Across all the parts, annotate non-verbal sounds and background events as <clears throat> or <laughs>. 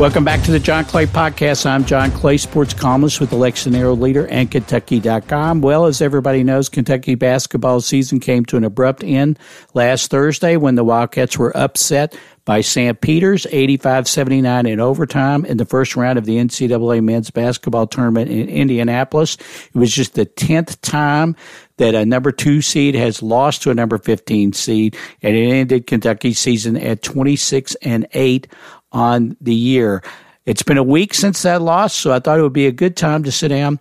Welcome back to the John Clay Podcast. I'm John Clay, sports columnist with the Lexington Leader and Kentucky.com. Well, as everybody knows, Kentucky basketball season came to an abrupt end last Thursday when the Wildcats were upset by St. Peter's 85-79 in overtime in the first round of the NCAA men's basketball tournament in Indianapolis. It was just the 10th time that a number two seed has lost to a number 15 seed, and it ended Kentucky's season at 26 and 8 on the year. It's been a week since that loss, so I thought it would be a good time to sit down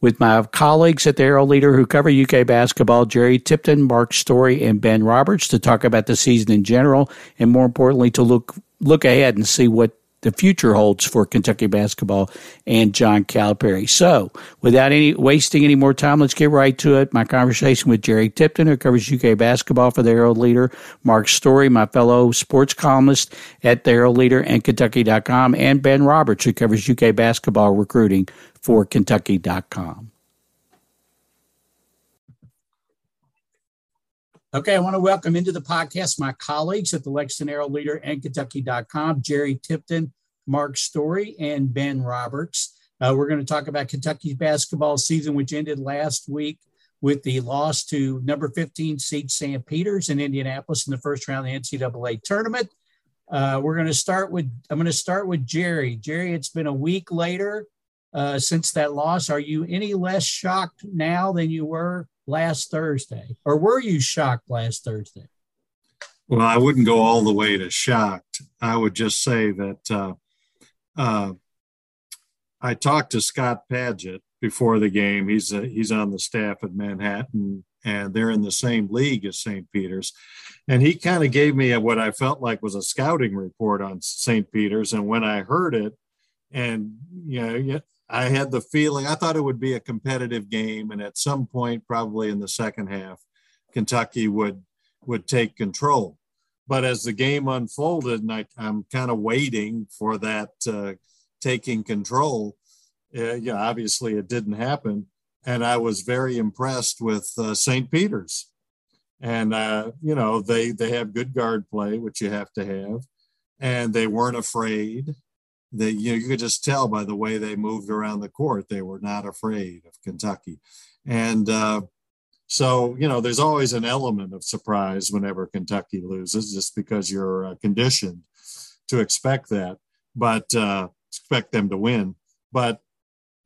with my colleagues at the Herald Leader who cover UK basketball, Jerry Tipton, Mark Story, and Ben Roberts, to talk about the season in general, and more importantly, to look look ahead and see what the future holds for Kentucky basketball and John Calipari. So, without any wasting any more time, let's get right to it. My conversation with Jerry Tipton, who covers UK basketball for the Herald Leader, Mark Story, my fellow sports columnist at the Herald Leader and Kentucky.com, and Ben Roberts, who covers UK basketball recruiting for Kentucky.com. Okay, I want to welcome into the podcast my colleagues at the Lexington Leader and Kentucky.com, Jerry Tipton, Mark Story, and Ben Roberts. Uh, we're going to talk about Kentucky's basketball season, which ended last week with the loss to number 15 seed St. Peter's in Indianapolis in the first round of the NCAA tournament. Uh, we're going to start with I'm going to start with Jerry. Jerry, it's been a week later uh, since that loss. Are you any less shocked now than you were last Thursday, or were you shocked last Thursday? Well, I wouldn't go all the way to shocked. I would just say that uh, uh, I talked to Scott Padgett before the game. He's a, he's on the staff at Manhattan, and they're in the same league as St. Peter's. And he kind of gave me what I felt like was a scouting report on St. Peter's. And when I heard it, and you know, I had the feeling I thought it would be a competitive game, and at some point, probably in the second half, Kentucky would would take control. But as the game unfolded, and I, am kind of waiting for that uh, taking control, uh, yeah, obviously it didn't happen, and I was very impressed with uh, St. Peter's. And uh, you know they they have good guard play, which you have to have, and they weren't afraid they you know you could just tell by the way they moved around the court they were not afraid of Kentucky, and uh, so you know there's always an element of surprise whenever Kentucky loses, just because you're uh, conditioned to expect that, but uh, expect them to win. But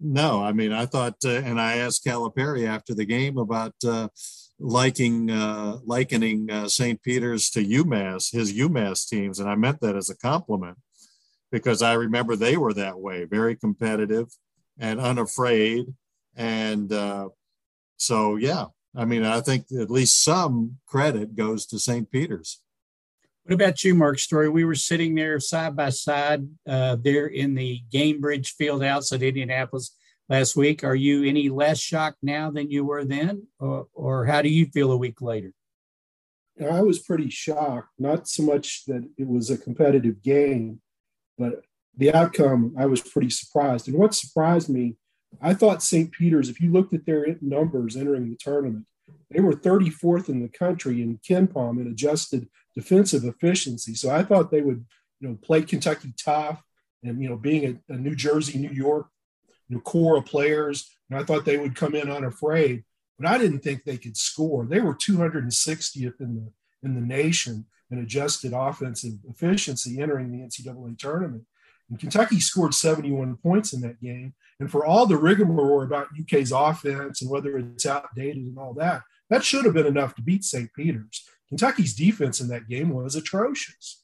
no, I mean I thought, uh, and I asked Calipari after the game about liking uh, likening uh, St. Peter's to UMass, his UMass teams, and I meant that as a compliment because I remember they were that way, very competitive and unafraid. And uh, so, yeah, I mean, I think at least some credit goes to St. Peter's. What about you, Mark Story? We were sitting there side by side uh, there in the Gainbridge field house at Indianapolis last week. Are you any less shocked now than you were then? Or, or how do you feel a week later? I was pretty shocked, not so much that it was a competitive game, but the outcome, I was pretty surprised. And what surprised me, I thought St. Peter's, if you looked at their numbers entering the tournament, they were 34th in the country in KenPom in adjusted defensive efficiency. So I thought they would, you know, play Kentucky tough and, you know, being a, a New Jersey, New York, you know, core of players. And I thought they would come in unafraid, but I didn't think they could score. They were 260th in the in the nation and adjusted offensive efficiency entering the NCAA tournament. And Kentucky scored 71 points in that game. And for all the rigmarole about UK's offense and whether it's outdated and all that, that should have been enough to beat St. Peter's. Kentucky's defense in that game was atrocious.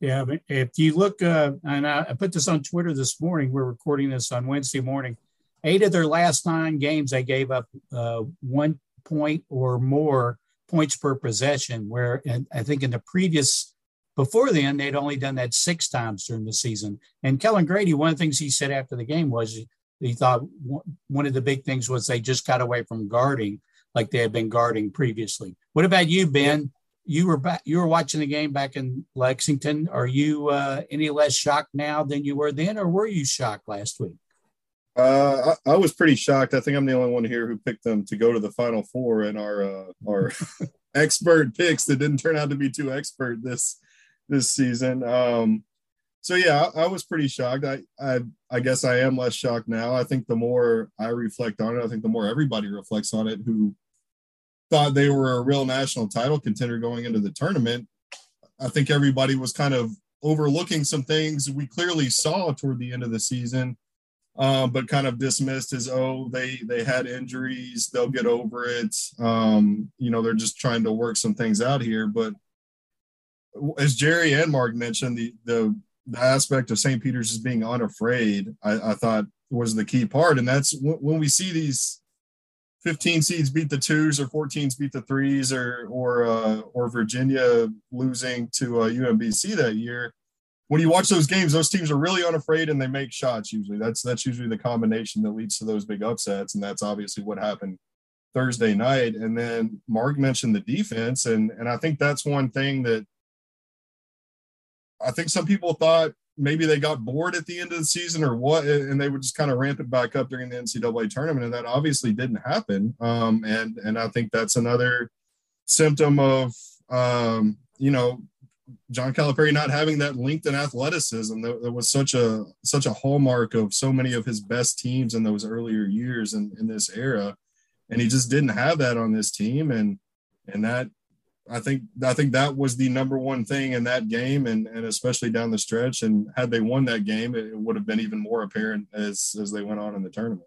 Yeah, if you look, uh, and I, I put this on Twitter this morning, we're recording this on Wednesday morning. Eight of their last nine games, they gave up uh, one point or more points per possession, where I think in the previous before then they'd only done that six times during the season. And Kellan Grady, one of the things he said after the game was he thought one of the big things was they just got away from guarding like they had been guarding previously. What about you, Ben? You were back. You were watching the game back in Lexington. Are you uh, any less shocked now than you were then, or were you shocked last week? Uh, I, I, was pretty shocked. I think I'm the only one here who picked them to go to the Final Four in our uh, our <laughs> expert picks that didn't turn out to be too expert this this season. Um, so yeah, I, I, was pretty shocked. I, I I guess I am less shocked now. I think the more I reflect on it, I think the more everybody reflects on it who thought they were a real national title contender going into the tournament. I think everybody was kind of overlooking some things we clearly saw toward the end of the season, um, but kind of dismissed as oh they they had injuries, they'll get over it. Um, you know, they're just trying to work some things out here. But as Jerry and Mark mentioned, the the the aspect of St. Peter's as being unafraid, I, I, thought was the key part. And that's when we see these 15 seeds beat the twos or 14s beat the threes or or uh, or Virginia losing to uh, UMBC that year. When you watch those games, those teams are really unafraid and they make shots. Usually, that's that's usually the combination that leads to those big upsets, and that's obviously what happened Thursday night. And then Mark mentioned the defense, and and I think that's one thing that I think some people thought maybe they got bored at the end of the season or what, and they would just kind of ramp it back up during the NCAA tournament, and that obviously didn't happen. Um, and and I think that's another symptom of um, you know John Calipari not having that length and athleticism that, that, was such a such a hallmark of so many of his best teams in those earlier years in, in this era, and he just didn't have that on this team, and and that I think I think that was the number one thing in that game, and and especially down the stretch. And had they won that game, it would have been even more apparent as as they went on in the tournament.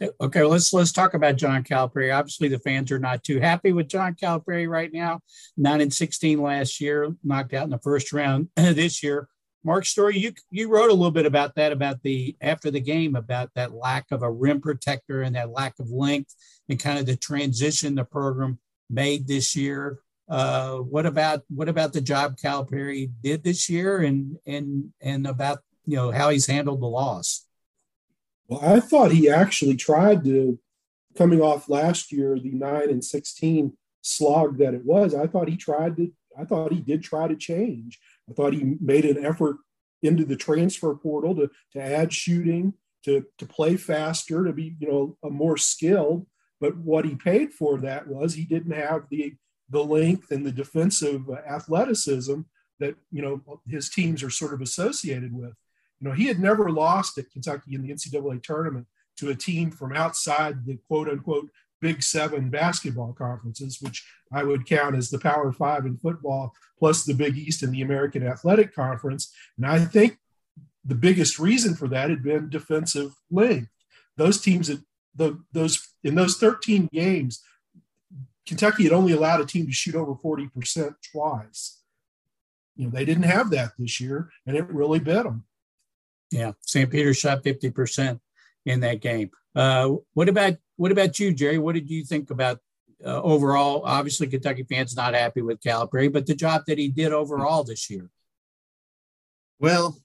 Okay, let's let's talk about John Calipari. Obviously, the fans are not too happy with John Calipari right now. Nine and sixteen last year, knocked out in the first round <clears throat> this year. Mark Story, you you wrote a little bit about that about the after the game about that lack of a rim protector and that lack of length and kind of the transition the program made this year. Uh, what about what about the job Calipari did this year, and and and about you know how he's handled the loss? Well, I thought he actually tried to, coming off last year, the nine and sixteen slog that it was. I thought he tried to. I thought he did try to change. I thought he made an effort into the transfer portal to to add shooting, to to play faster, to be you know a more skilled. But what he paid for that was he didn't have the the length and the defensive athleticism that you know his teams are sort of associated with. You know, he had never lost at Kentucky in the NCAA tournament to a team from outside the quote unquote Big Seven basketball conferences, which I would count as the Power Five in football, plus the Big East and the American Athletic Conference. And I think the biggest reason for that had been defensive length. Those teams that the, those in those 13 games, Kentucky had only allowed a team to shoot over 40% twice. You know, they didn't have that this year, and it really bit them. Yeah, St. Peter shot 50% in that game. Uh, what about what about you, Jerry? What did you think about uh, overall? Obviously, Kentucky fans not happy with Calipari, but the job that he did overall this year. Well,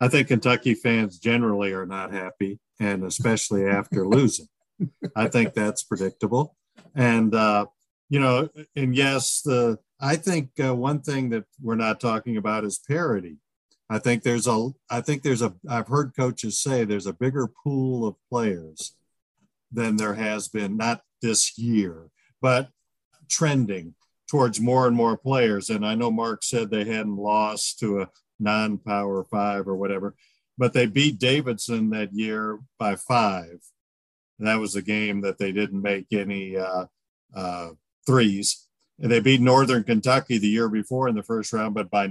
I think Kentucky fans generally are not happy, and especially after <laughs> losing. I think that's predictable and uh, you know, and yes, the I think uh, one thing that we're not talking about is parity. I think there's a I think there's a I've heard coaches say there's a bigger pool of players than there has been not this year, but trending towards more and more players. And I know Mark said they hadn't lost to a non-power five or whatever, but they beat Davidson that year by five. And that was a game that they didn't make any uh, uh, threes. And they beat Northern Kentucky the year before in the first round, but by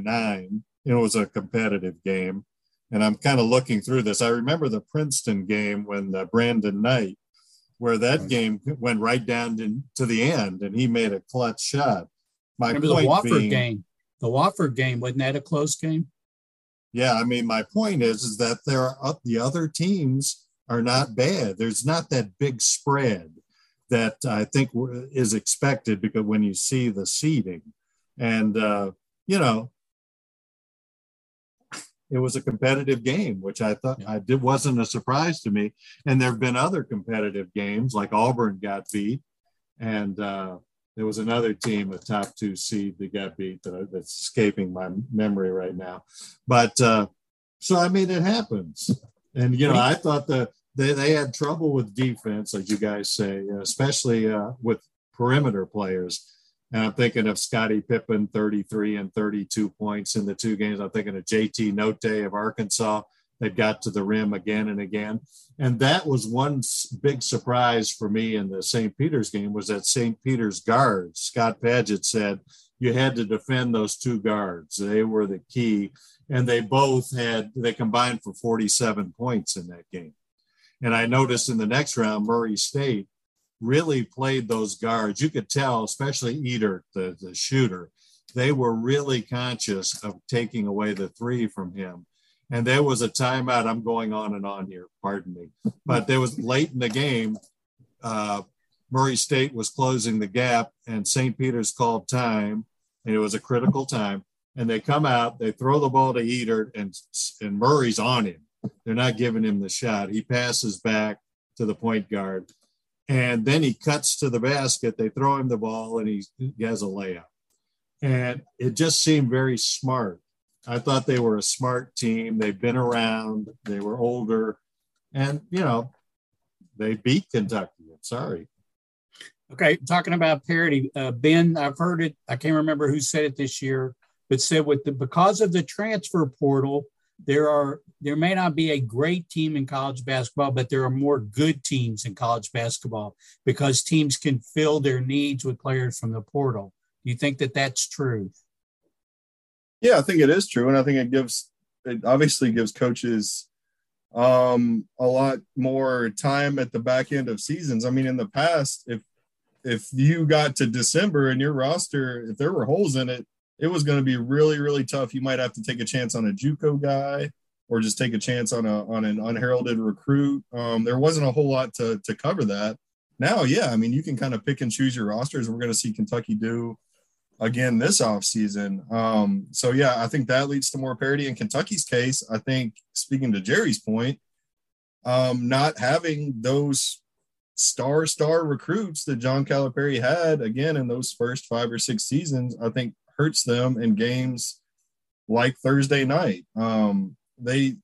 nine. It was a competitive game. And I'm kind of looking through this. I remember the Princeton game when uh, Brandon Knight, where that game went right down to, to, the end, and he made a clutch shot. My remember the Wofford being, game. The Wofford game wasn't that a close game? Yeah, I mean, my point is, is that there are the other teams are not bad. There's not that big spread that I think is expected because when you see the seeding, and uh, you know, it was a competitive game, which I thought I did wasn't a surprise to me. And there have been other competitive games, like Auburn got beat, and uh, there was another team, a top two seed, that got beat that, that's escaping my memory right now. But uh, so I mean, it happens. And you know, I thought the they, they had trouble with defense, like you guys say, especially uh, with perimeter players. And I'm thinking of Scotty Pippen, 33 and 32 points in the two games. I'm thinking of JD Notae of Arkansas that got to the rim again and again. And that was one big surprise for me in the St. Peter's game was that St. Peter's guards, Scott Padgett said, you had to defend those two guards. They were the key. And they both had, they combined for 47 points in that game. And I noticed in the next round, Murray State really played those guards. You could tell, especially Edert, the, the shooter, they were really conscious of taking away the three from him. And there was a timeout. I'm going on and on here, pardon me. But there was late in the game, uh, Murray State was closing the gap, and St. Peter's called time, and it was a critical time. And they come out, they throw the ball to Edert, and, and Murray's on him. They're not giving him the shot. He passes back to the point guard and then he cuts to the basket. They throw him the ball and he, has a layup. And it just seemed very smart. I thought they were a smart team. They've been around, they were older, and, you know, they beat Kentucky. I'm sorry. Okay, talking about parity, uh, Ben, I've heard it. I can't remember who said it this year, but said with the because of the transfer portal, there are there may not be a great team in college basketball, but there are more good teams in college basketball because teams can fill their needs with players from the portal. Do you think that that's true? Yeah, I think it is true, and I think it gives it obviously gives coaches um a lot more time at the back end of seasons. I mean, in the past, if if you got to December and your roster, if there were holes in it, it was going to be really, really tough. You might have to take a chance on a JUCO guy or just take a chance on a on an unheralded recruit. Um, there wasn't a whole lot to to cover that. Now, yeah, I mean, you can kind of pick and choose your rosters. We're going to see Kentucky do again this offseason. Um, so yeah, I think that leads to more parity. In Kentucky's case, I think speaking to Jerry's point, um, not having those star star recruits that John Calipari had again in those first five or six seasons, I think hurts them in games like Thursday night. Um, they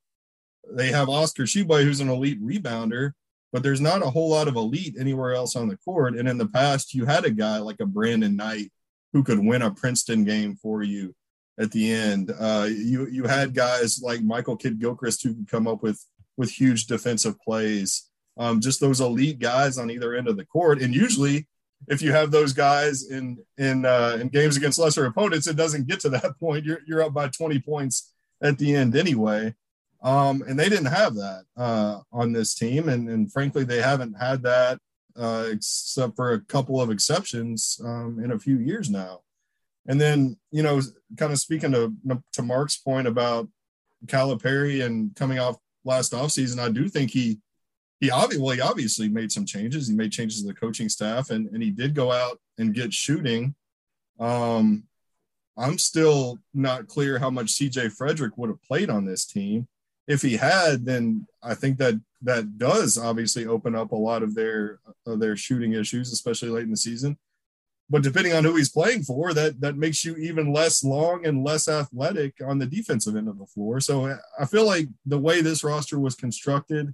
they have Oscar Tshiebwe, who's an elite rebounder, but there's not a whole lot of elite anywhere else on the court. And in the past, you had a guy like a Brandon Knight who could win a Princeton game for you at the end. Uh, you you had guys like Michael Kidd Gilchrist who could come up with with huge defensive plays. Um, just those elite guys on either end of the court, and usually if you have those guys in in uh, in games against lesser opponents, it doesn't get to that <laughs> point. You're you're up by 20 points at the end anyway. Um, and they didn't have that uh, on this team, and, and frankly, they haven't had that uh, except for a couple of exceptions um, in a few years now. And then, you know, kind of speaking to to Mark's point about Calipari and coming off last offseason, I do think he he obviously, well, he obviously made some changes. He made changes to the coaching staff, and and he did go out and get shooting. Um, I'm still not clear how much CJ Frederick would have played on this team. If he had, then I think that that does obviously open up a lot of their of their shooting issues, especially late in the season. But depending on who he's playing for, that that makes you even less long and less athletic on the defensive end of the floor. So I feel like the way this roster was constructed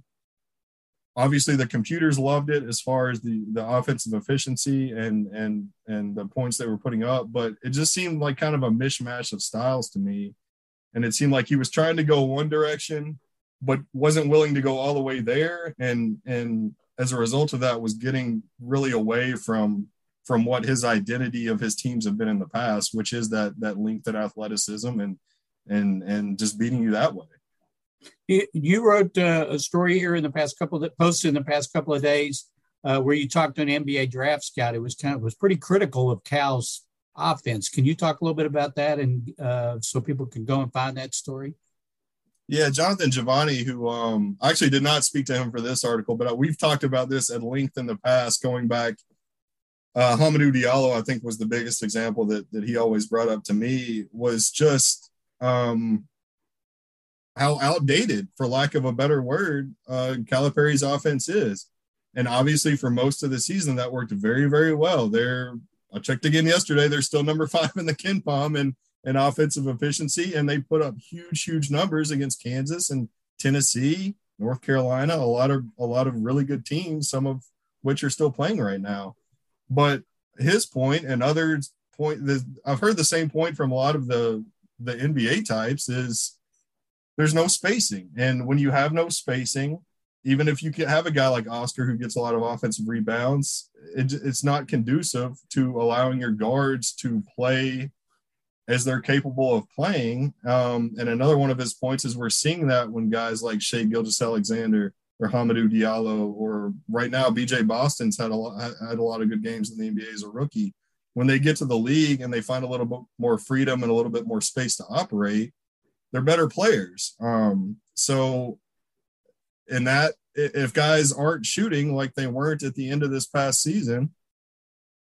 obviously the computers loved it as far as the the offensive efficiency and and and the points they were putting up but it just seemed like kind of a mishmash of styles to me. And it seemed like he was trying to go one direction but wasn't willing to go all the way there. And and as a result of that was getting really away from from what his identity of his teams have been in the past which is that that length and athleticism and and and just beating you that way you wrote uh, a story here in the past couple that posted in the past couple of days uh, where you talked to an NBA draft scout. It was kind of was pretty critical of Cal's offense. Can you talk a little bit about that and uh, so people can go and find that story? Yeah, Jonathan Givony, who um, I actually did not speak to him for this article, but uh, we've talked about this at length in the past, going back. Uh, Hamidou Diallo, I think, was the biggest example that that he always brought up to me. Was just um, how outdated, for lack of a better word, uh, Calipari's offense is. And obviously, for most of the season, that worked very, very well. They're I checked again yesterday. They're still number <laughs> five in the KenPom and and offensive efficiency, and they put up huge, huge numbers against Kansas and Tennessee, North Carolina, a lot of a lot of really good teams, some of which are still playing right now. But his point and others point. I've heard the same point from a lot of the the NBA types is there's no spacing, and when you have no spacing, even if you have a guy like Oscar who gets a lot of offensive rebounds, it, it's not conducive to allowing your guards to play as they're capable of playing. Um, and another one of his points is we're seeing that when guys like Shai Gilgeous-Alexander or Hamidou Diallo or right now BJ Boston's had a lot, had a lot of good games in the NBA as a rookie. When they get to the league and they find a little bit more freedom and a little bit more space to operate, they're better players. Um, so in that, if guys aren't shooting like they weren't at the end of this past season,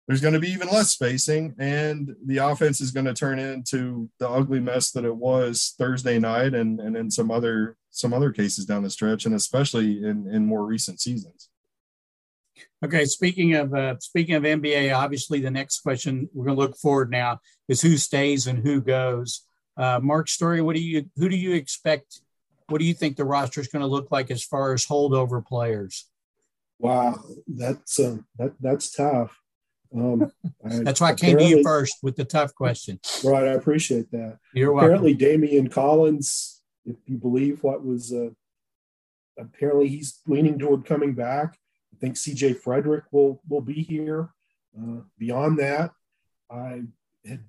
there's going to be even less spacing, and the offense is going to turn into the ugly mess that it was Thursday night, and and in some other some other cases down the stretch, and especially in in more recent seasons. Okay, speaking of uh, speaking of NBA, obviously the next question we're going to look forward now is who stays and who goes. Uh, Mark Story, what do you who do you expect? What do you think the roster is going to look like as far as holdover players? Wow, that's uh, that that's tough. Um, <laughs> That's why I came to you first with the tough question. Right, I appreciate that. You're apparently welcome. Daimion Collins, if you believe what was, uh, apparently he's leaning toward coming back. I think C.J. Frederick will will be here. Uh, beyond that, I had,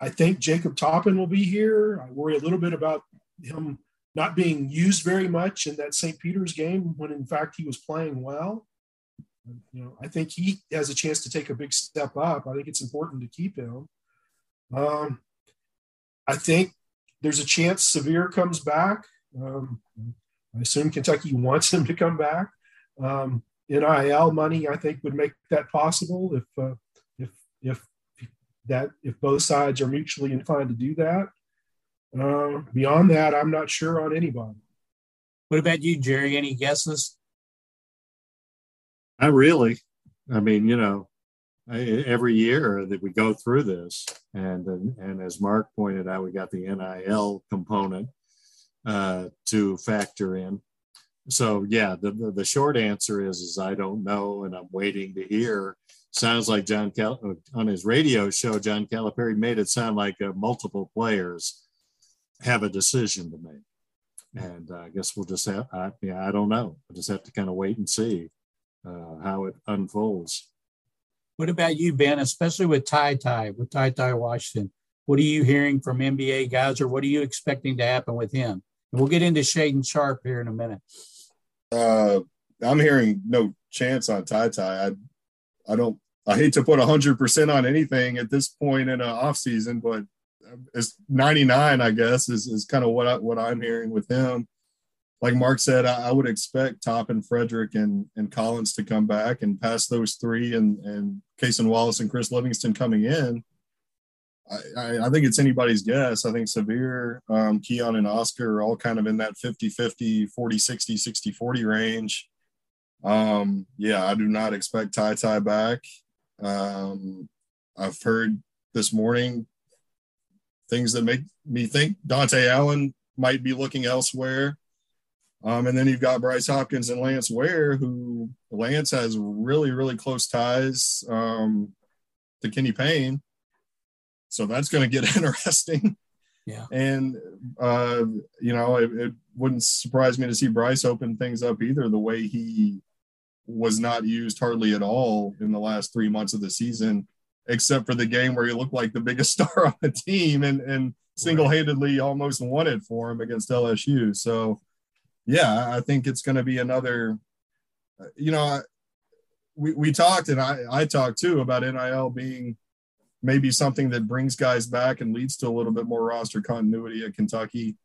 I think Jacob Toppin will be here. I worry a little bit about him not being used very much in that St. Peter's game when in fact he was playing well you know, I think he has a chance to take a big step up. I think it's important to keep him. Um, I think there's a chance Sahvir comes back. Um, I assume Kentucky wants him to come back. Um, NIL money, I think, would make that possible if uh, if if that if both sides are mutually inclined to do that. Uh, beyond that, I'm not sure on anybody. What about you, Jerry? Any guesses? I really. I mean, you know, every year that we go through this, and and as Mark pointed out, we got the NIL component uh, to factor in. So yeah, the, the, the short answer is is I don't know, and I'm waiting to hear. Sounds like John Cal- uh, on his radio show, John Calipari made it sound like uh, multiple players have a decision to make, and uh, I guess we'll just have. I, yeah, I don't know. I just have to kind of wait and see uh, how it unfolds. What about you, Ben? Especially with Ty Ty, with Ty Ty Washington, what are you hearing from NBA guys, or what are you expecting to happen with him? And we'll get into Shaedon Sharpe here in a minute. Uh, I'm hearing no chance on Ty Ty. I, I don't. I hate to put hundred percent on anything at this point in an off season, but it's 99, I guess, is, is kind of what I, what I'm hearing with him like Mark said, I, I, would expect Toppin Frederick and and Collins to come back and pass those three and and Cason Wallace and Chris Livingston coming in. I, I, I think it's anybody's guess. I think Sahvir, um, Keion, and Oscar are all kind of in that 50 50, 40 60, 60 40 range. Um, yeah, I do not expect Ty Ty back. Um, I've heard this morning things that make me think Dontaie Allen might be looking elsewhere. Um, and then you've got Bryce Hopkins and Lance Ware, who Lance has really, really close ties um, to Kenny Payne. So that's going to get <laughs> interesting. Yeah. And, uh, you know, it, it, wouldn't surprise me to see Bryce open things up either, the way he was not used hardly at all in the last three months of the season, except for the game where he looked like the biggest <laughs> star on the team and, and single handedly almost won it for him against LSU. So, yeah, I think it's going to be another, uh, you know, we, we talked and I, I talked too about NIL being maybe something that brings guys back and leads to a little bit more roster continuity at Kentucky.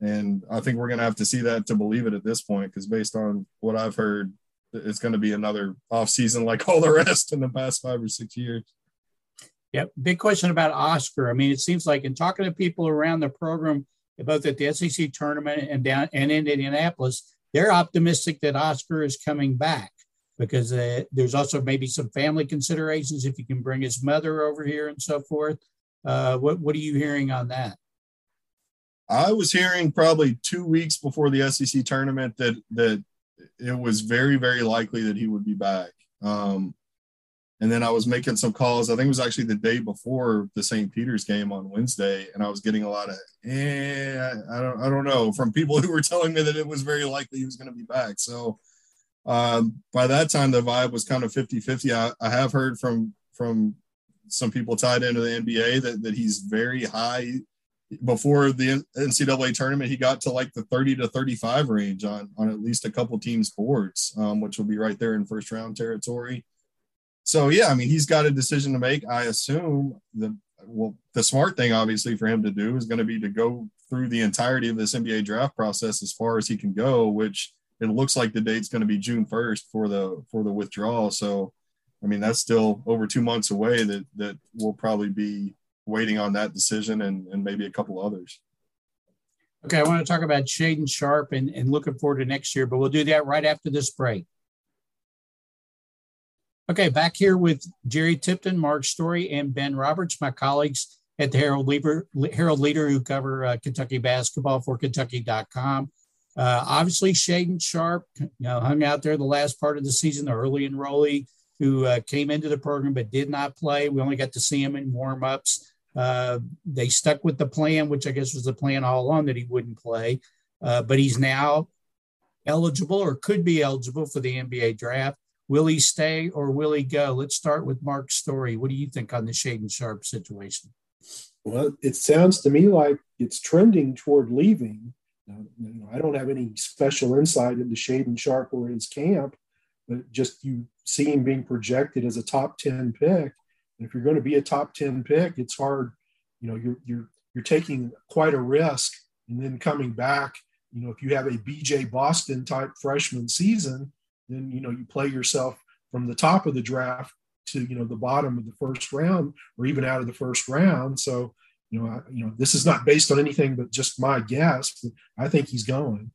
And I think we're going to have to see that to believe it at this point, because based on what I've heard, it's going to be another off season like all the rest in the past five or six years. Yeah, big question about Oscar. I mean, it seems like in talking to people around the program, both at the SEC tournament and down and in Indianapolis, they're optimistic that Oscar is coming back because uh, there's also maybe some family considerations if you can bring his mother over here and so forth. Uh, what what are you hearing on that? I was hearing probably two weeks before the SEC tournament that that it was very very likely that he would be back. Um, And then I was making some calls. I think it was actually the day before the St. Peter's game on Wednesday, and I was getting a lot of, eh, I don't, I don't know, from people who were telling me that it was very likely he was going to be back. So um, by that time, the vibe was kind of 50-50. I, I have heard from from some people tied into the NBA that that he's very high. Before the NCAA tournament, he got to like the 30 to 35 range on on at least a couple teams' boards, um, which will be right there in first round territory so yeah, I mean, he's got a decision to make. I assume the well, the smart thing obviously for him to do is going to be to go through the entirety of this NBA draft process as far as he can go, which it looks like the date's going to be June 1st for the for the withdrawal. So I mean, that's still over two months away that that we'll probably be waiting on that decision and, and maybe a couple others. Okay, I want to talk about Shaedon Sharpe and, and looking forward to next year, but we'll do that right after this break. Okay, back here with Jerry Tipton, Mark Story, and Ben Roberts, my colleagues at the Herald Leader, Herald Leader who cover uh, Kentucky basketball for Kentucky.com. Uh, obviously, Shaedon Sharpe you know, hung out there the last part of the season, the early enrollee who uh, came into the program but did not play. We only got to see him in warm-ups. Uh, they stuck with the plan, which I guess was the plan all along that he wouldn't play. Uh, but he's now eligible or could be eligible for the NBA draft. Will he stay or will he go? Let's start with Mark's story. What do you think on the Shaedon Sharpe situation? Well, it sounds to me like it's trending toward leaving. Now, you know, I don't have any special insight into Shaedon Sharpe or his camp, but just you see him being projected as a top 10 pick. And if you're going to be a top 10 pick, it's hard. You know, you're, you're, you're taking quite a risk and then coming back. You know, if you have a BJ Boston type freshman season, then you know you play yourself from the top of the draft to you know the bottom of the first round or even out of the first round so you know I, you know this is not based on anything but just my guess but i think he's going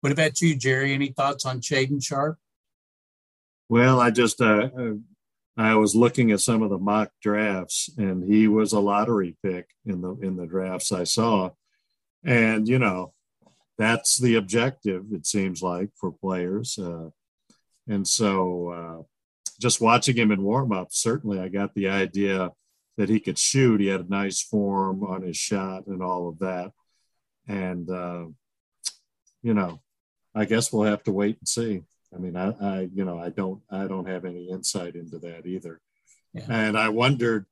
what about you jerry any thoughts on Shaedon Sharpe? well i just uh, uh, i was looking at some of the mock drafts and he was a lottery pick in the in the drafts i saw and you know that's the objective it seems like for players uh, and so uh, just watching him in warm up, certainly I got the idea that he could shoot. He had a nice form on his shot and all of that. And, uh, you know, I guess we'll have to wait and see. I mean, I, I, you know, I don't, I don't have any insight into that either. Yeah. And I wondered,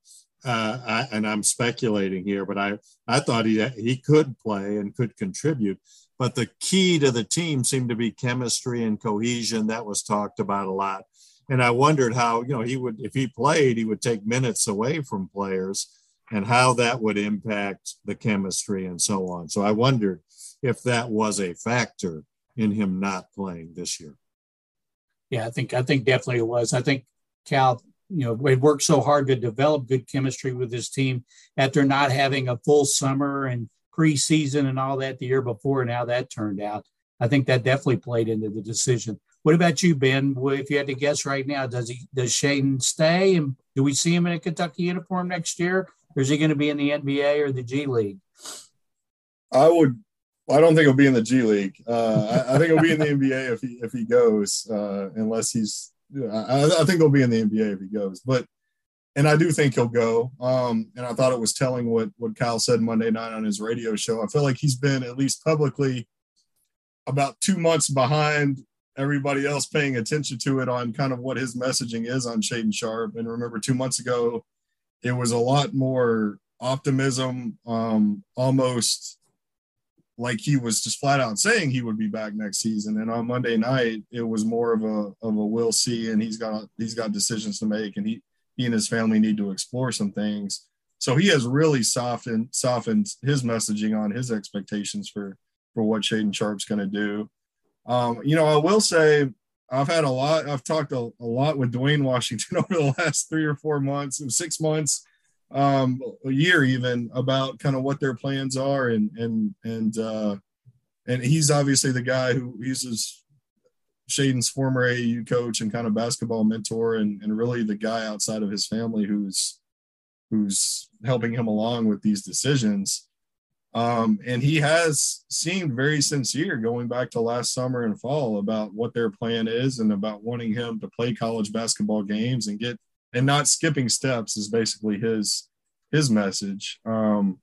uh, I, and I'm speculating here, but I, I thought he, he could play and could contribute. But the key to the team seemed to be chemistry and cohesion. That was talked about a lot. And I wondered how, you know, he would, if he played, he would take minutes away from players and how that would impact the chemistry and so on. So I wondered if that was a factor in him not playing this year. Yeah, I think I think definitely it was. I think Cal, you know, it worked so hard to develop good chemistry with his team after not having a full summer and preseason and all that the year before and how that turned out. I think that definitely played into the decision. What about you, Ben? If you had to guess right now, does he does Shaedon stay and do we see him in a Kentucky uniform next year, or is he going to be in the NBA or the G League? I would. I don't think he'll be in the G League. Uh, I, I, think he'll be in the NBA <laughs> if he if he goes, uh, unless he's. I, I think he'll be in the NBA if he goes, but and I do think he'll go. Um, and I thought it was telling what what Cal said Monday night on his radio show. I feel like he's been at least publicly about two months behind everybody else paying attention to it on kind of what his messaging is on Shaedon Sharpe. And remember, two months ago, it was a lot more optimism, um, almost like he was just flat out saying he would be back next season. And on Monday night, it was more of a of a we'll see, and he's got he's got decisions to make, and he he and his family need to explore some things. So he has really softened softened his messaging on his expectations for for what Shaedon Sharpe's going to do. Um, you know, I will say I've had a lot. I've talked a, a, lot with Dwayne Washington <laughs> over the last three or four months, six months, um, a year even, about kind of what their plans are, and and and uh, and he's obviously the guy who he's his Shaedon's former AAU coach and kind of basketball mentor, and, and really the guy outside of his family who's who's helping him along with these decisions. Um, and he has seemed very sincere going back to last summer and fall about what their plan is and about wanting him to play college basketball games and get and not skipping steps is basically his his message. Um,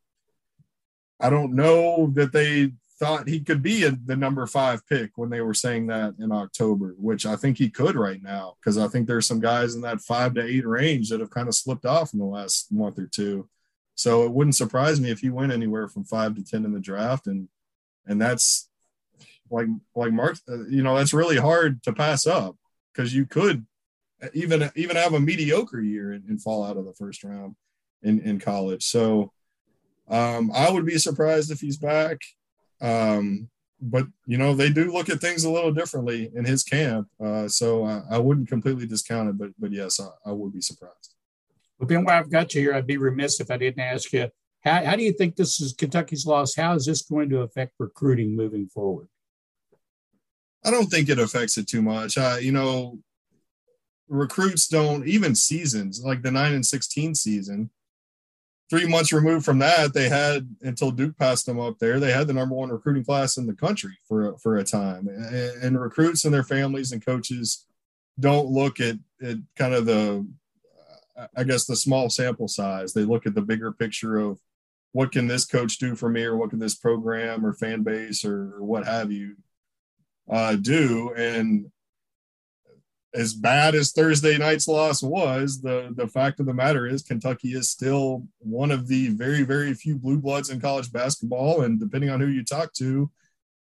I don't know that they thought he could be a, the number five pick when they were saying that in October, which I think he could right now because I think there's some guys in that five to eight range that have kind of slipped off in the last month or two. So it wouldn't surprise me if he went anywhere from five to ten in the draft, and and that's like like Mark, uh, you know, that's really hard to pass up because you could even even have a mediocre year and, and fall out of the first round in in college. So um, I would be surprised if he's back. Um, but you know they do look at things a little differently in his camp, uh, so I, I, wouldn't completely discount it. But but yes, I, I would be surprised. Well, Ben, while I've got you here, I'd be remiss if I didn't ask you how, how do you think this is Kentucky's loss? How is this going to affect recruiting moving forward? I don't think it affects it too much. Uh, you know, recruits don't even seasons like the nine and sixteen season three months removed from that, they had until Duke passed them up there. They had the number one recruiting class in the country for for a time, and, and recruits and their families and coaches don't look at at kind of the, I guess the small sample size. They look at the bigger picture of what can this coach do for me, or what can this program or fan base or, or what have you uh, do, and as bad as Thursday night's loss was, the the fact of the matter is Kentucky is still one of the very very few blue bloods in college basketball, and depending on who you talk to,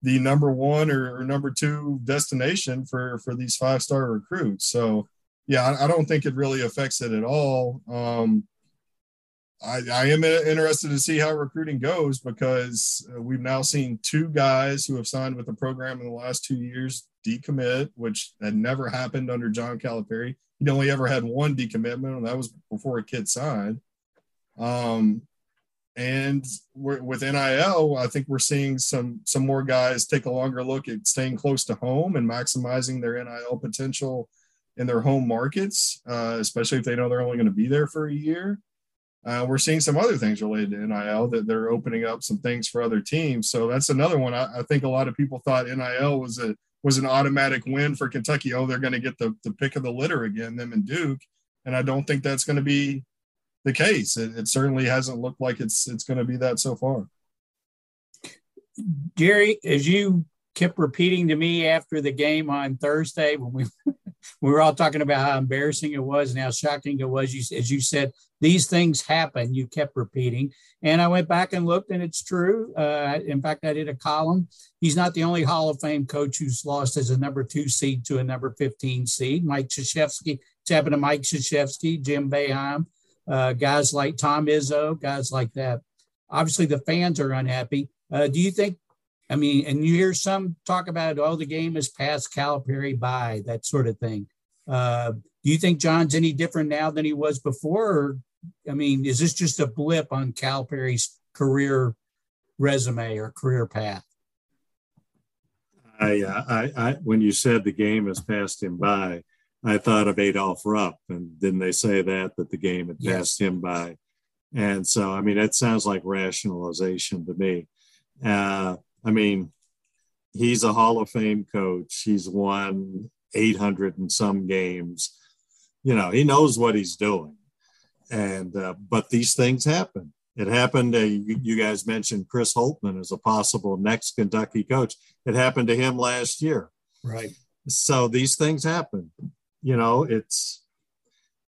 the number one or, or number two destination for for these five star recruits. So yeah, I, I, don't think it really affects it at all. Um, I, I am interested to see how recruiting goes because we've now seen two guys who have signed with the program in the last two years decommit, which had never happened under John Calipari. He only ever had one decommitment, and that was before a kid signed. Um, and with NIL, I think we're seeing some some more guys take a longer look at staying close to home and maximizing their NIL potential in their home markets, uh, especially if they know they're only going to be there for a year. Uh, we're seeing some other things related to NIL that they're opening up some things for other teams. So that's another one. I, I think a lot of people thought NIL was a was an automatic win for Kentucky. Oh, they're going to get the, the pick of the litter again, them and Duke. And I don't think that's going to be the case. It, it certainly hasn't looked like it's it's going to be that so far. Jerry, as you kept repeating to me after the game on Thursday when we <laughs> we were all talking about how embarrassing it was and how shocking it was. You, as you said, these things happen. You kept repeating, and I went back and looked, and it's true. Uh, in fact, I did a column. He's not the only Hall of Fame coach who's lost as a number two seed to a number fifteen seed. Mike Krzyzewski. It's happened to Mike Krzyzewski, Jim Boeheim, uh, guys like Tom Izzo, guys like that. Obviously, the fans are unhappy. Uh, do you think I mean, and you hear some talk about, oh, the game has passed Calipari by, that sort of thing. Uh, do you think John's any different now than he was before? Or, I mean, is this just a blip on Calipari's career resume or career path? I, uh, I, I, when you said the game has passed him by, I thought of Adolph Rupp, and didn't they say that that the game had yes. passed him by? And so, I mean, that sounds like rationalization to me. Uh, I mean, he's a Hall of Fame coach. He's won 800 and some games. You know, he knows what he's doing. And, uh, but these things happen. It happened. to you, you guys mentioned Chris Holtmann as a possible next Kentucky coach. It happened to him last year. Right. So these things happen. You know, it's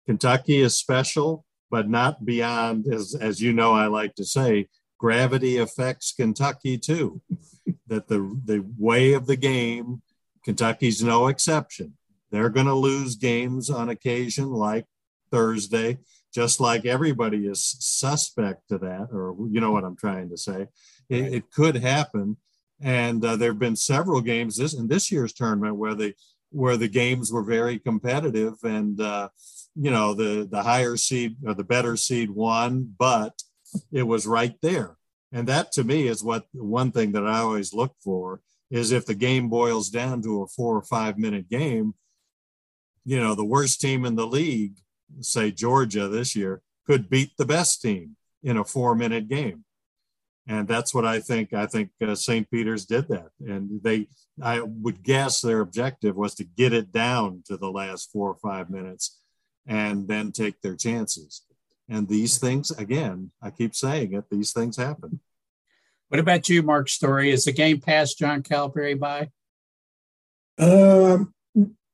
Kentucky is special, but not beyond, as, as you know, I like to say, gravity affects Kentucky too. <laughs> that the the way of the game, Kentucky's no exception. They're going to lose games on occasion, like Thursday, just like everybody is suspect to that, or you know what I'm trying to say. It, right. it could happen, and uh, there have been several games this in this year's tournament where the where the games were very competitive, and uh, you know the the higher seed or the better seed won, but it was right there. And that to me is what one thing that I always look for is if the game boils down to a four or five minute game, you know, the worst team in the league, say Georgia this year, could beat the best team in a four minute game. And that's what I think. I think uh, St. Peter's did that. And they, I would guess their objective was to get it down to the last four or five minutes and then take their chances. And these things, again, I keep saying it, these things happen. What about you, Mark Story? Is the game past John Calipari by? Um,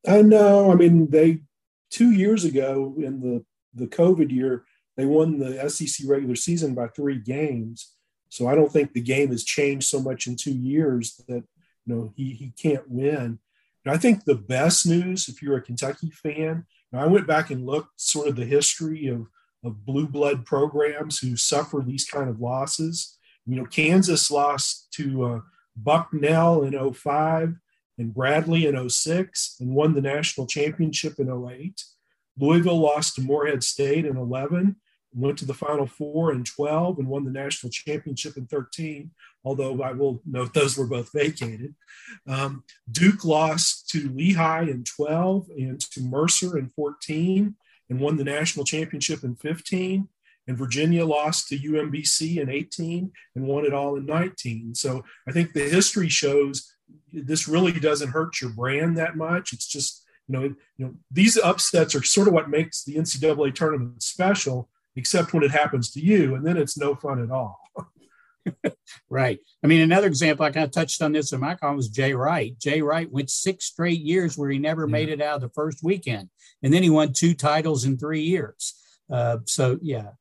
I know. I mean, they two years ago in the the COVID year, they won the SEC regular season by three games. So I don't think the game has changed so much in two years that you know he he can't win. And I think the best news, if you're a Kentucky fan, I went back and looked sort of the history of of blue blood programs who suffer these kind of losses. You know, Kansas lost to uh, Bucknell in 05 and Bradley in 06 and won the national championship in 08. Louisville lost to Morehead State in 11, and went to the Final Four in 12, and won the national championship in 13, although I will note those were both vacated. Um, Duke lost to Lehigh in 12 and to Mercer in 14 and won the national championship in 15. And Virginia lost to UMBC in 18 and won it all in 19. So I think the history shows this really doesn't hurt your brand that much. It's just, you know, you know, these upsets are sort of what makes the NCAA tournament special, except when it happens to you, and then it's no fun at all. Right. I mean, another example, I kind of touched on this in my column was Jay Wright. Jay Wright went six straight years where he never yeah. made it out of the first weekend. And then he won two titles in three years. Uh, so, yeah.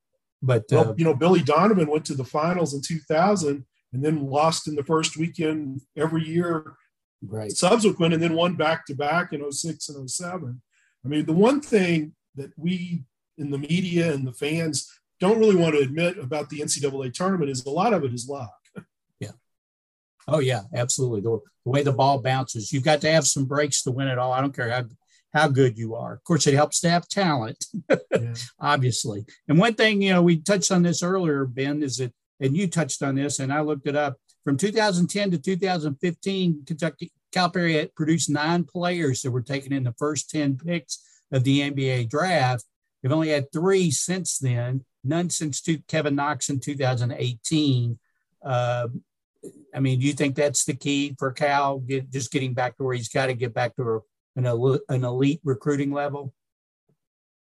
But, well, uh, you know, Billy Donovan went to the finals in 2000 and then lost in the first weekend every year right. subsequent and then won back to back in 06 and 07. I mean, the one thing that we in the media and the fans don't really want to admit about the NCAA tournament is a lot of it is luck. Yeah. Oh yeah, absolutely. The, the, way the ball bounces, you've got to have some breaks to win it all. I don't care how how good you are. Of course, it helps to have talent, yeah. <laughs> obviously. And one thing, you know, we touched on this earlier, Ben, is that, and you touched on this, and I looked it up. From 2010 to 2015, Kentucky Calipari had produced nine players that were taken in the first 10 picks of the NBA draft. They've only had three since then none since two, Kevin Knox in 2018. Uh, I mean, do you think that's the key for Cal? Get, just getting back to where he's got to get back to an, an elite recruiting level.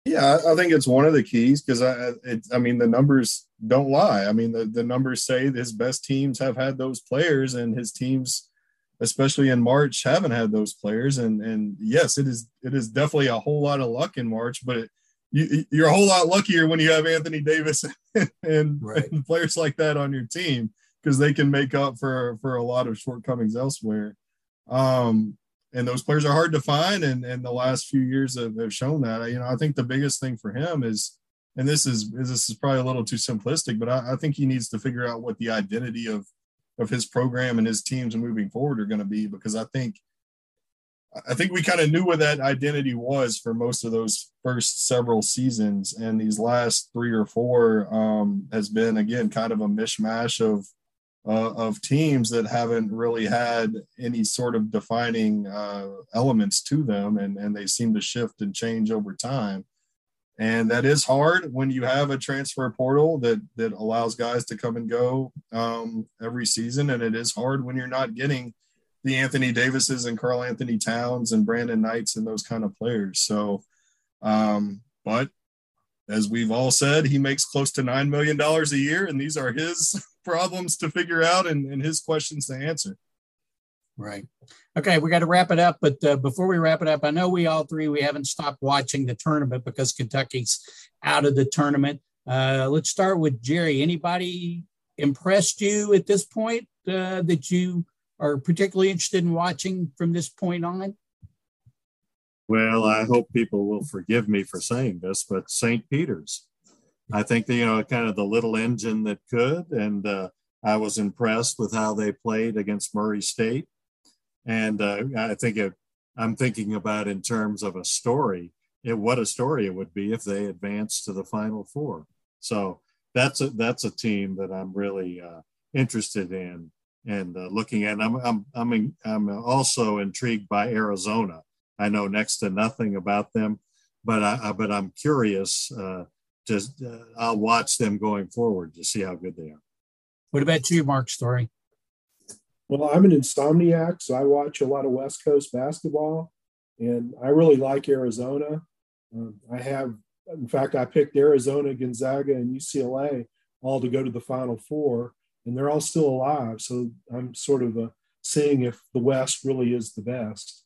Yeah, I think it's one of the keys because I, it, I mean, the numbers don't lie. I mean, the, the numbers say his best teams have had those players, and his teams, especially in March, haven't had those players. And and yes, it is it is definitely a whole lot of luck in March, but it, you, are a whole lot luckier when you have Anthony Davis <laughs> and, right. and players like that on your team because they can make up for for a lot of shortcomings elsewhere. Um, and those players are hard to find, and and the last few years have, have shown that. You know, I think the biggest thing for him is, and this is this is probably a little too simplistic, but I, I think he needs to figure out what the identity of of his program and his teams moving forward are going to be because I think I think we kind of knew what that identity was for most of those first several seasons, and these last three or four um, has been again kind of a mishmash of uh, of teams that haven't really had any sort of defining uh, elements to them, and and they seem to shift and change over time, and that is hard when you have a transfer portal that that allows guys to come and go um, every season, and it is hard when you're not getting the Anthony Davises and Karl-Anthony Towns and Brandon Knights and those kind of players. So, um, but as we've all said, he makes close to $9 million a year, and these are his <laughs> problems to figure out and, and his questions to answer. Right. Okay, we got to wrap it up. But uh, before we wrap it up, I know we all three we haven't stopped watching the tournament because Kentucky's out of the tournament. Uh, let's start with Jerry. Anybody impressed you at this point uh, that you are particularly interested in watching from this point on? Well, I hope people will forgive me for saying this, but St. Peter's. I think you know kind of the little engine that could, and uh, I was impressed with how they played against Murray State, and uh, I think it, I'm thinking about in terms of a story. It, what a story it would be if they advanced to the Final Four. So that's a that's a team that I'm really uh, interested in and uh, looking at. I'm I'm I'm in, I'm also intrigued by Arizona. I know next to nothing about them, but I, I but I'm curious. Uh, just uh, I'll watch them going forward to see how good they are. What about you, Mark Story? Well, I'm an insomniac, so I watch a lot of West Coast basketball, and I really like Arizona. Um, I have in fact, I picked Arizona, Gonzaga, and UCLA all to go to the Final Four, and they're all still alive. So I'm sort of uh, seeing if the West really is the best.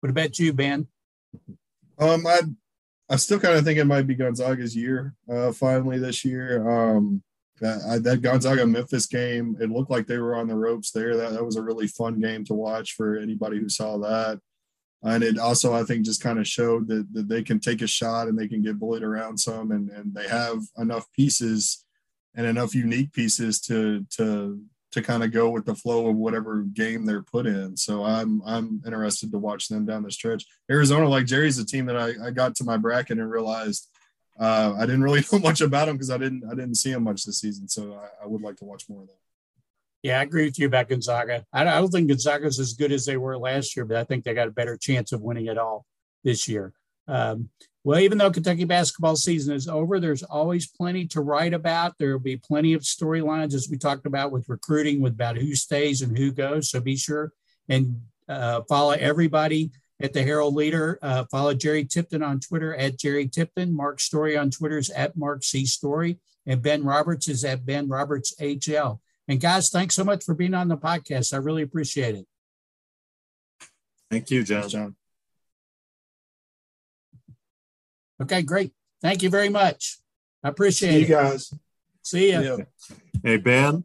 What about you, Ben? Um, I I still kind of think it might be Gonzaga's year uh, finally this year. Um, that, that Gonzaga Memphis game, it looked like they were on the ropes there. That, that was a really fun game to watch for anybody who saw that. And it also, I think, just kind of showed that, that they can take a shot and they can get bullied around some, and, and they have enough pieces and enough unique pieces to to to kind of go with the flow of whatever game they're put in. So I'm I'm interested to watch them down the stretch. Arizona, like Jerry's a team that I, I got to my bracket and realized uh, I didn't really <laughs> know much about them because I didn't I didn't see them much this season. So I, I, would like to watch more of them. Yeah, I agree with you about Gonzaga. I don't, think Gonzaga's as good as they were last year, but I think they got a better chance of winning it all this year. Um, well, even though Kentucky basketball season is over, there's always plenty to write about. There will be plenty of storylines, as we talked about with recruiting, with about who stays and who goes. So be sure and uh, follow everybody at the Herald Leader. Uh, follow Jerry Tipton on Twitter at Jerry Tipton. Mark Story on Twitter is at Mark C. Story. And Ben Roberts is at Ben Roberts HL. And guys, thanks so much for being on the podcast. I really appreciate it. Thank you, John. John. Okay, great. Thank you very much. I appreciate See it. you guys. See you. Yeah. Hey, Ben.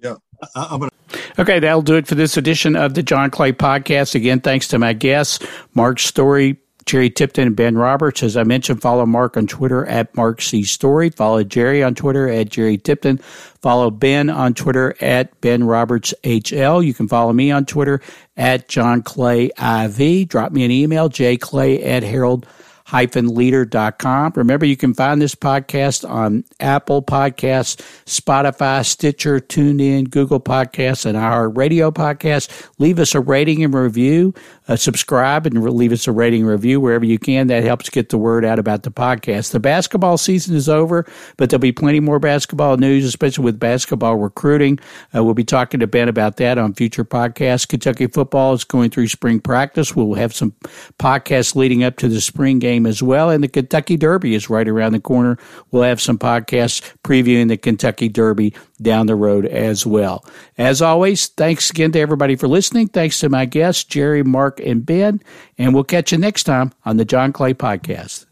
Yeah. I- I'm going to. Okay, that'll do it for this edition of the John Clay Podcast. Again, thanks to my guests, Mark Story, Jerry Tipton, and Ben Roberts. As I mentioned, follow Mark on Twitter at Mark C. Story. Follow Jerry on Twitter at Jerry Tipton. Follow Ben on Twitter at Ben Roberts HL. You can follow me on Twitter at John Clay IV. Drop me an email, jclay at Herald leader.com. Remember, you can find this podcast on Apple Podcasts, Spotify, Stitcher, TuneIn, Google Podcasts, and our radio podcast. Leave us a rating and review. Uh, subscribe and leave us a rating review wherever you can. That helps get the word out about the podcast. The basketball season is over, but there'll be plenty more basketball news, especially with basketball recruiting. Uh, we'll be talking to Ben about that on future podcasts. Kentucky football is going through spring practice. We'll have some podcasts leading up to the spring game game as well. And the Kentucky Derby is right around the corner. We'll have some podcasts previewing the Kentucky Derby down the road as well. As always, thanks again to everybody for listening. Thanks to my guests, Jerry, Mark, and Ben. And we'll catch you next time on the John Clay Podcast.